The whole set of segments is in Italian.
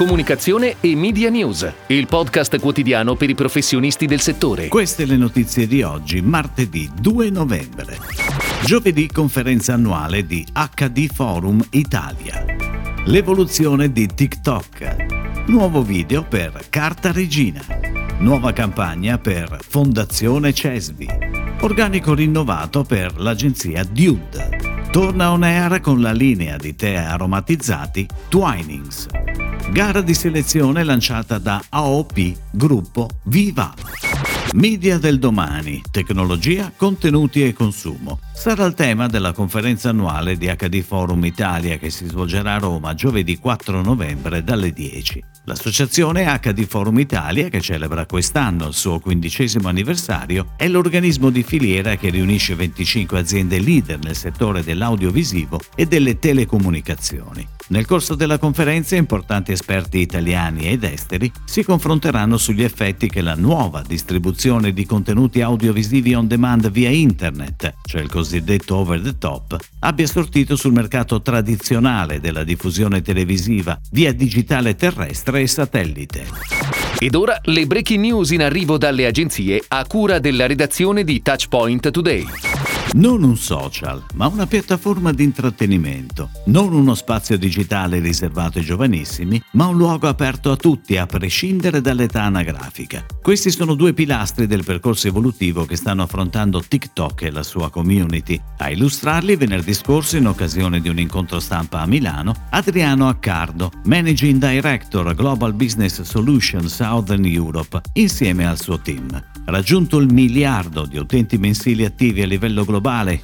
comunicazione e media news, il podcast quotidiano per i professionisti del settore. Queste le notizie di oggi, martedì 2 novembre. Giovedì conferenza annuale di HD Forum Italia. L'evoluzione di TikTok. Nuovo video per Carta Regina. Nuova campagna per Fondazione Cesvi. Organico rinnovato per l'agenzia Dude. Torna on air con la linea di tè aromatizzati Twinings. Gara di selezione lanciata da AOP Gruppo Viva. Media del domani, tecnologia, contenuti e consumo. Sarà il tema della conferenza annuale di HD Forum Italia che si svolgerà a Roma giovedì 4 novembre dalle 10. L'associazione HD Forum Italia, che celebra quest'anno il suo quindicesimo anniversario, è l'organismo di filiera che riunisce 25 aziende leader nel settore dell'audiovisivo e delle telecomunicazioni. Nel corso della conferenza importanti esperti italiani ed esteri si confronteranno sugli effetti che la nuova distribuzione di contenuti audiovisivi on demand via internet, cioè il cosiddetto over the top, abbia sortito sul mercato tradizionale della diffusione televisiva via digitale terrestre e satellite. Ed ora le breaking news in arrivo dalle agenzie a cura della redazione di Touchpoint Today. Non un social, ma una piattaforma di intrattenimento. Non uno spazio digitale riservato ai giovanissimi, ma un luogo aperto a tutti, a prescindere dall'età anagrafica. Questi sono due pilastri del percorso evolutivo che stanno affrontando TikTok e la sua community. A illustrarli venerdì scorso, in occasione di un incontro stampa a Milano, Adriano Accardo, Managing Director Global Business Solutions Southern Europe, insieme al suo team. Raggiunto il miliardo di utenti mensili attivi a livello globale,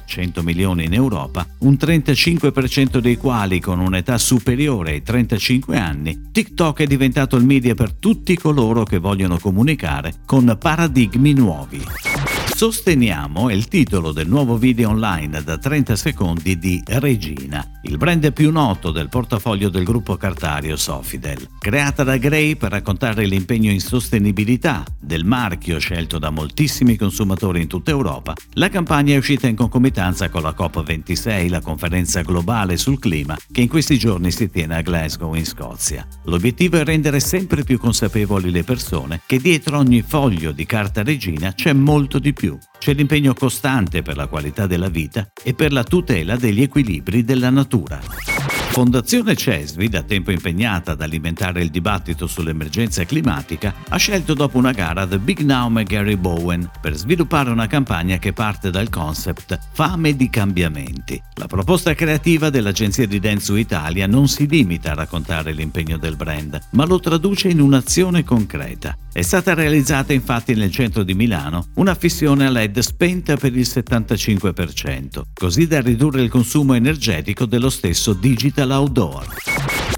100 milioni in Europa, un 35% dei quali con un'età superiore ai 35 anni, TikTok è diventato il media per tutti coloro che vogliono comunicare con paradigmi nuovi. Sosteniamo è il titolo del nuovo video online da 30 secondi di Regina, il brand più noto del portafoglio del gruppo cartario Sofidel. Creata da Gray per raccontare l'impegno in sostenibilità del marchio scelto da moltissimi consumatori in tutta Europa, la campagna è uscita in concomitanza con la COP26, la conferenza globale sul clima che in questi giorni si tiene a Glasgow in Scozia. L'obiettivo è rendere sempre più consapevoli le persone che dietro ogni foglio di carta regina c'è molto di più più. C'è l'impegno costante per la qualità della vita e per la tutela degli equilibri della natura. Fondazione CESVI, da tempo impegnata ad alimentare il dibattito sull'emergenza climatica, ha scelto dopo una gara The Big Now e Gary Bowen per sviluppare una campagna che parte dal concept Fame di cambiamenti. La proposta creativa dell'agenzia di Densu Italia non si limita a raccontare l'impegno del brand, ma lo traduce in un'azione concreta. È stata realizzata infatti nel centro di Milano una fissione a LED spenta per il 75%, così da ridurre il consumo energetico dello stesso digital outdoor.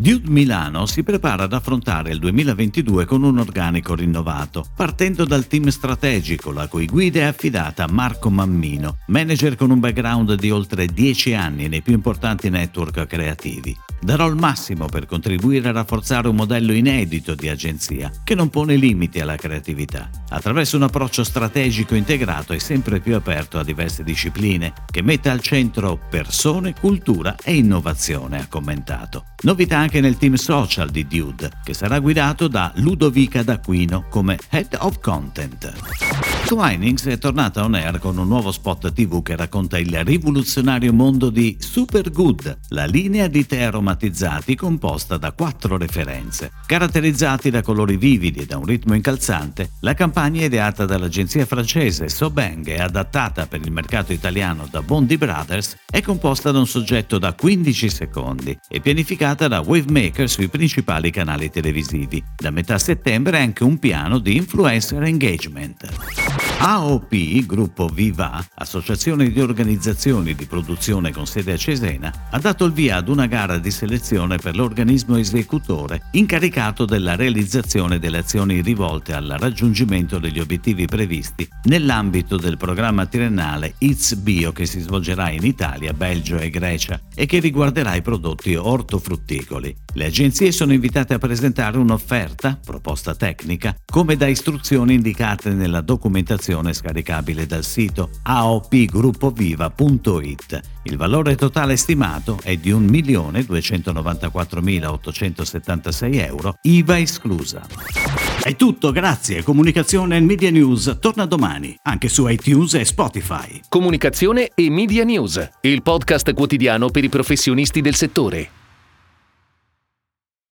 Dude Milano si prepara ad affrontare il 2022 con un organico rinnovato, partendo dal team strategico la cui guida è affidata a Marco Mammino, manager con un background di oltre 10 anni nei più importanti network creativi. Darò il massimo per contribuire a rafforzare un modello inedito di agenzia che non pone limiti alla creatività, attraverso un approccio strategico integrato e sempre più aperto a diverse discipline, che mette al centro persone, cultura e innovazione, ha commentato. Novità anche nel team social di Dude, che sarà guidato da Ludovica D'Aquino come Head of Content. Twinings è tornata on air con un nuovo spot TV che racconta il rivoluzionario mondo di Super Good, la linea di tè aromatizzati composta da quattro referenze. Caratterizzati da colori vividi e da un ritmo incalzante, la campagna ideata dall'agenzia francese Sobeng e adattata per il mercato italiano da Bondi Brothers è composta da un soggetto da 15 secondi e pianificata da Wavemaker sui principali canali televisivi. Da metà settembre anche un piano di influencer engagement. AOP, gruppo Viva, associazione di organizzazioni di produzione con sede a Cesena, ha dato il via ad una gara di selezione per l'organismo esecutore incaricato della realizzazione delle azioni rivolte al raggiungimento degli obiettivi previsti nell'ambito del programma triennale It's Bio che si svolgerà in Italia, Belgio e Grecia e che riguarderà i prodotti ortofrutticoli. Le agenzie sono invitate a presentare un'offerta, proposta tecnica, come da istruzioni indicate nella documentazione applicazione scaricabile dal sito aopgruppoviva.it. Il valore totale stimato è di 1.294.876 euro, IVA esclusa. È tutto, grazie. Comunicazione e Media News torna domani, anche su iTunes e Spotify. Comunicazione e Media News, il podcast quotidiano per i professionisti del settore.